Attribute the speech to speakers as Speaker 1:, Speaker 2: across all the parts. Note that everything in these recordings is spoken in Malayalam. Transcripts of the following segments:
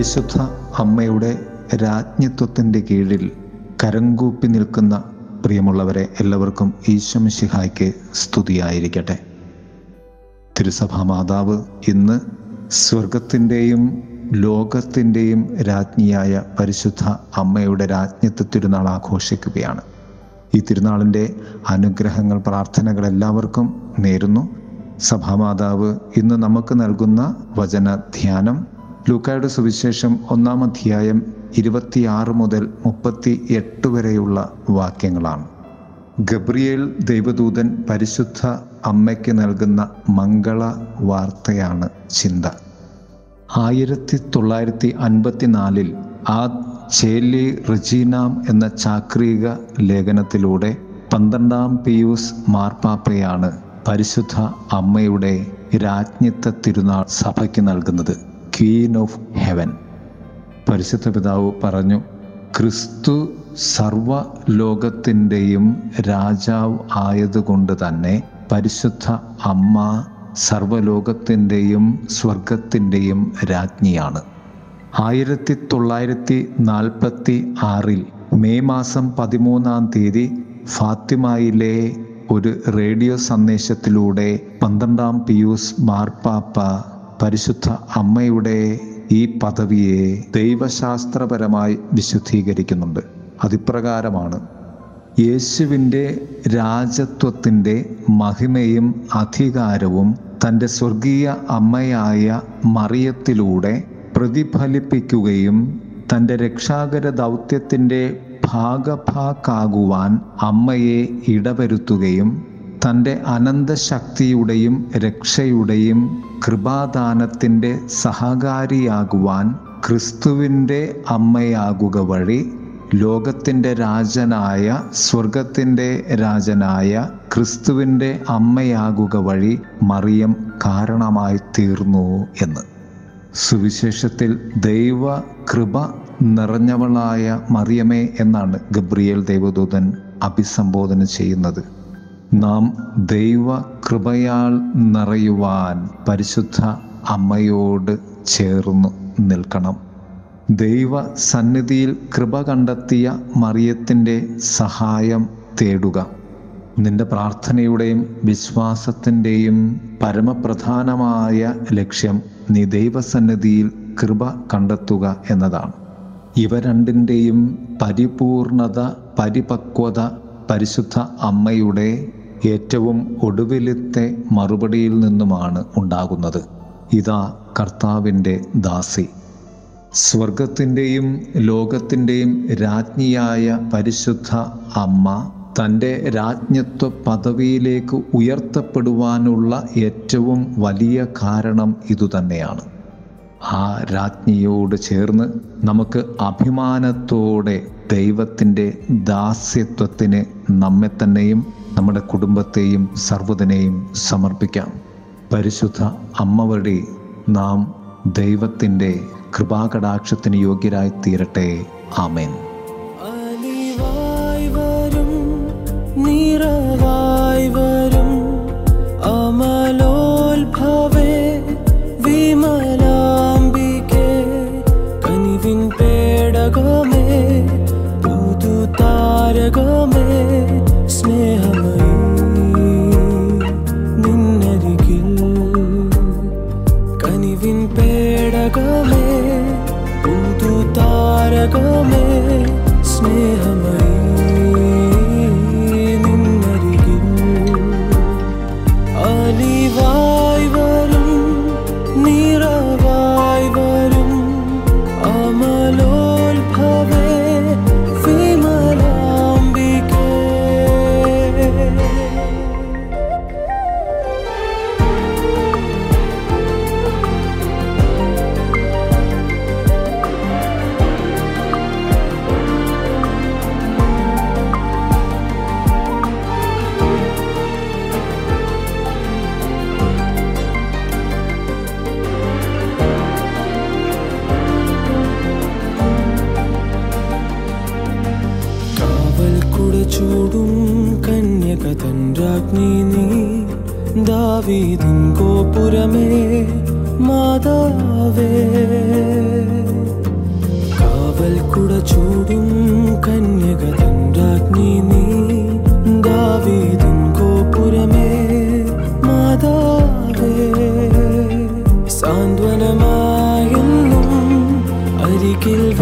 Speaker 1: പരിശുദ്ധ അമ്മയുടെ രാജ്ഞിത്വത്തിന്റെ കീഴിൽ കരങ്കൂപ്പി നിൽക്കുന്ന പ്രിയമുള്ളവരെ എല്ലാവർക്കും ഈശ്വംശിഹായ്ക്ക് സ്തുതിയായിരിക്കട്ടെ. തിരുസഭാ മാതാവ് ഇന്ന് സ്വർഗത്തിന്റെയും ലോകത്തിന്റെയും രാജ്ഞിയായ പരിശുദ്ധ അമ്മയുടെ രാജ്ഞത്വ തിരുനാൾ ആഘോഷിക്കുകയാണ്. ഈ തിരുനാളിന്റെ അനുഗ്രഹങ്ങൾ പ്രാർത്ഥനകൾ എല്ലാവർക്കും നേരുന്നു. സഭാമാതാവ് ഇന്ന് നമുക്ക് നൽകുന്ന വചന ധ്യാനം ലൂക്കായുടെ സുവിശേഷം ഒന്നാം അധ്യായം ഇരുപത്തിയാറ് മുതൽ മുപ്പത്തി എട്ട് വരെയുള്ള വാക്യങ്ങളാണ്. ഗബ്രിയേൽ ദൈവദൂതൻ പരിശുദ്ധ അമ്മയ്ക്ക് നൽകുന്ന മംഗള വാർത്തയാണ് ചിന്ത. ആയിരത്തി തൊള്ളായിരത്തി അൻപത്തിനാലിൽ ആ ചേലി റജീനാം എന്ന ചാക്രിക ലേഖനത്തിലൂടെ പന്ത്രണ്ടാം പിയൂസ് മാർപ്പാപ്പയാണ് പരിശുദ്ധ അമ്മയുടെ രാജ്ഞിത്വ തിരുനാൾ സഭയ്ക്ക് നൽകുന്നത്. Queen of heaven. പരിശുദ്ധ പിതാവ് പറഞ്ഞു ക്രിസ്തു സർവ ലോകത്തിന്റെയും രാജാവ് ആയതുകൊണ്ട് തന്നെ പരിശുദ്ധ അമ്മ സർവലോകത്തിന്റെയും സ്വർഗത്തിന്റെയും രാജ്ഞിയാണ്. ആയിരത്തി തൊള്ളായിരത്തി നാൽപ്പത്തി ആറിൽ മെയ് മാസം പതിമൂന്നാം തീയതി ഫാത്തിമയിലെ ഒരു റേഡിയോ സന്ദേശത്തിലൂടെ പന്ത്രണ്ടാം പിയൂസ് മാർപ്പാപ്പ പരിശുദ്ധ അമ്മയുടെ ഈ പദവിയെ ദൈവശാസ്ത്രപരമായി വിശുദ്ധീകരിക്കുന്നുണ്ട്. അതിപ്രകാരമാണ് യേശുവിന്റെ രാജത്വത്തിന്റെ മഹിമയും അധികാരവും തന്റെ സ്വർഗീയ അമ്മയായ മറിയത്തിലൂടെ പ്രതിഫലിപ്പിക്കുകയും തന്റെ രക്ഷാകര ദൗത്യത്തിന്റെ ഭാഗഭാക്കാകുവാൻ അമ്മയെ ഇടവരുത്തുകയും തന്റെ അനന്തശക്തിയുടെയും രക്ഷയുടെയും കൃപാദാനത്തിന്റെ സഹകാരിയാകുവാൻ ക്രിസ്തുവിന്റെ അമ്മയാകുക വഴി ലോകത്തിന്റെ രാജനായ സ്വർഗത്തിന്റെ രാജനായ ക്രിസ്തുവിന്റെ അമ്മയാകുക വഴി മറിയം കാരണമായി തീർന്നു എന്ന്. സുവിശേഷത്തിൽ ദൈവ കൃപ നിറഞ്ഞവളായ മറിയമേ എന്നാണ് ഗബ്രിയേൽ ദൈവദൂതൻ അഭിസംബോധന ചെയ്യുന്നത്. നാം ദൈവ കൃപയാൽ നിറയുവാൻ പരിശുദ്ധ അമ്മയോട് ചേർന്ന് നിൽക്കണം. ദൈവ സന്നിധിയിൽ കൃപ കണ്ടെത്തിയ മറിയത്തിന്റെ സഹായം തേടുക. നിന്റെ പ്രാർത്ഥനയുടെയും വിശ്വാസത്തിന്റെയും പരമപ്രധാനമായ ലക്ഷ്യം നീ ദൈവസന്നിധിയിൽ കൃപ കണ്ടെത്തുക എന്നതാണ്. ഇവ രണ്ടിന്റെയും പരിപൂർണത പരിപക്വത പരിശുദ്ധ അമ്മയുടെ ഏറ്റവും ഒടുവിലത്തെ മറുപടിയിൽ നിന്നുമാണ് ഉണ്ടാകുന്നത്. ഇതാ കർത്താവിന്റെ ദാസി. സ്വർഗത്തിന്റെയും ലോകത്തിന്റെയും രാജ്ഞിയായ പരിശുദ്ധ അമ്മ തന്റെ രാജ്ഞത്വ പദവിയിലേക്ക് ഉയർത്തപ്പെടുവാനുള്ള ഏറ്റവും വലിയ കാരണം ഇതുതന്നെയാണ്. ആ രാജ്ഞിയോട് ചേർന്ന് നമുക്ക് അഭിമാനത്തോടെ ദൈവത്തിന്റെ ദാസ്യത്വത്തിന് നമ്മെ തന്നെയും നമ്മുടെ കുടുംബത്തെയും സർവതിനെയും സമർപ്പിക്കാം. പരിശുദ്ധ അമ്മ വഴി നാം ദൈവത്തിന്റെ കൃപാകടാക്ഷത്തിന് യോഗ്യരായി തീരട്ടെ. ആമേൻ.
Speaker 2: നിറവായി വരും പുതു താരകമേ സ്നേഹമയീ നിന്നരികിൽ കനിവിൻ പേടകമേ പുതു താരകമേ സ്നേഹമയീ ചൂടും കന്യക തൻ രാജ്ഞി നീ. ദാവീദിൻ ഗോപുരമേ മാതാവേ. കാവൽ കുട ചൂടും കന്യക തൻ രാജ്ഞി നീ. ദാവീദിൻ ഗോപുരമേ മാതാവേ. സാന്ത്വനമായെന്നും അരികിൽ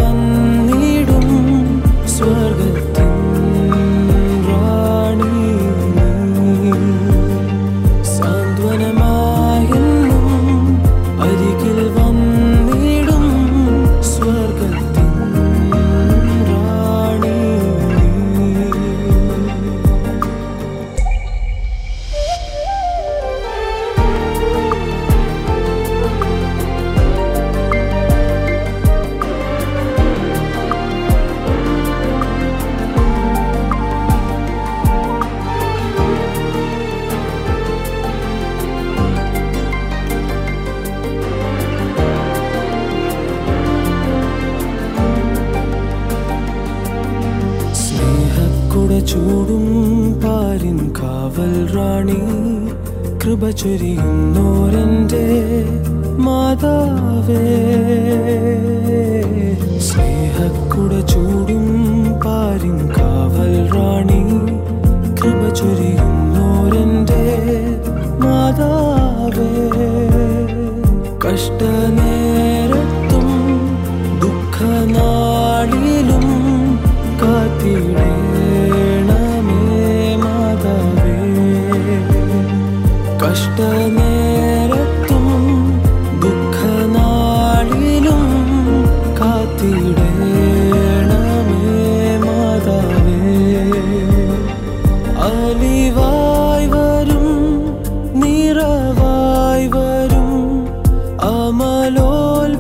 Speaker 2: ചൂടും പാലിൻ കാവൽ റാണി. കൃപ ചൊരിയുന്നോരന്റെ മാതാവേ.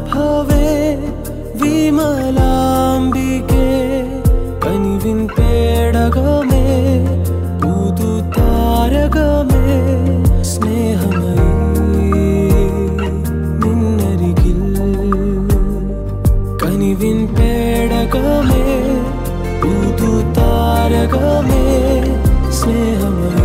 Speaker 2: അമലോത്ഭവേ വിമലാംബികേ കനിവിൻ പേടകമേ പുതു താരകമേ സ്നേഹമയീ കനിവിൻ പേടകമേ പുതു താരകമേ സ്നേഹമയീ